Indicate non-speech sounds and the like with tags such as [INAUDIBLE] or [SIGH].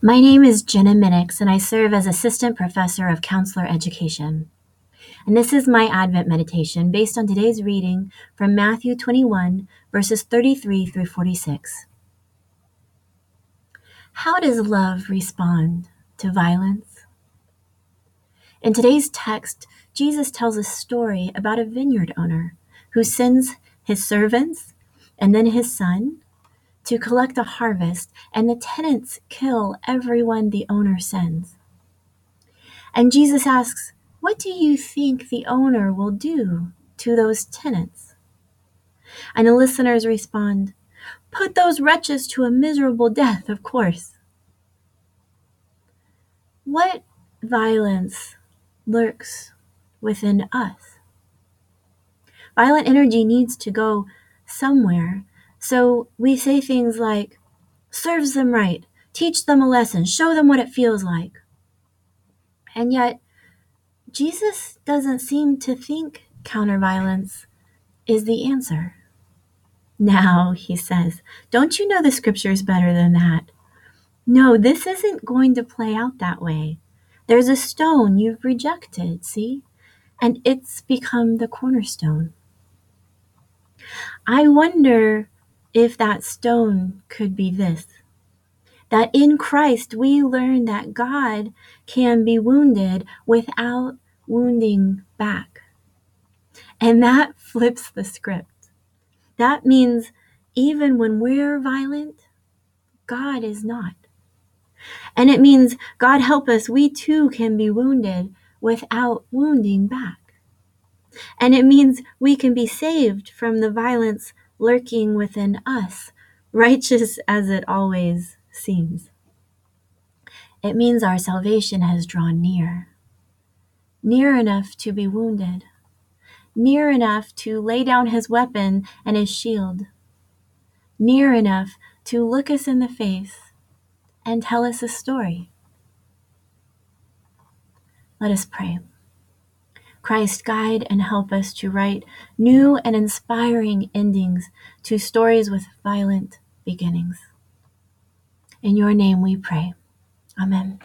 My name is Gena Minnix, and I serve as Assistant Professor of Counselor Education. And this is my Advent meditation based on today's reading from Matthew 21, verses 33 through 46. How does love respond to violence? In today's text, Jesus tells a story about a vineyard owner who sends his servants and then his son to collect a harvest, and the tenants kill everyone the owner sends. And Jesus asks, What do you think the owner will do to those tenants? And the listeners respond, Put those wretches to a miserable death, of course. What violence lurks within us? Violent energy needs to go somewhere so we say things like, serves them right, teach them a lesson, show them what it feels like. And yet, Jesus doesn't seem to think counterviolence is the answer. Now, he says, don't you know the scriptures better than that? No, this isn't going to play out that way. There's a stone you've rejected, see? And it's become the cornerstone. I wonder if that stone could be this that in Christ we learn that God can be wounded without wounding back. And that [LAUGHS] flips the script. That means even when we're violent, God is not. And it means, God help us, we too can be wounded without wounding back. And it means we can be saved from the violence lurking within us, righteous as it always seems. It means our salvation has drawn near, near enough to be wounded, near enough to lay down his weapon and his shield, near enough to look us in the face and tell us a story. Let us pray. Christ, guide and help us to write new and inspiring endings to stories with violent beginnings. In your name we pray. Amen.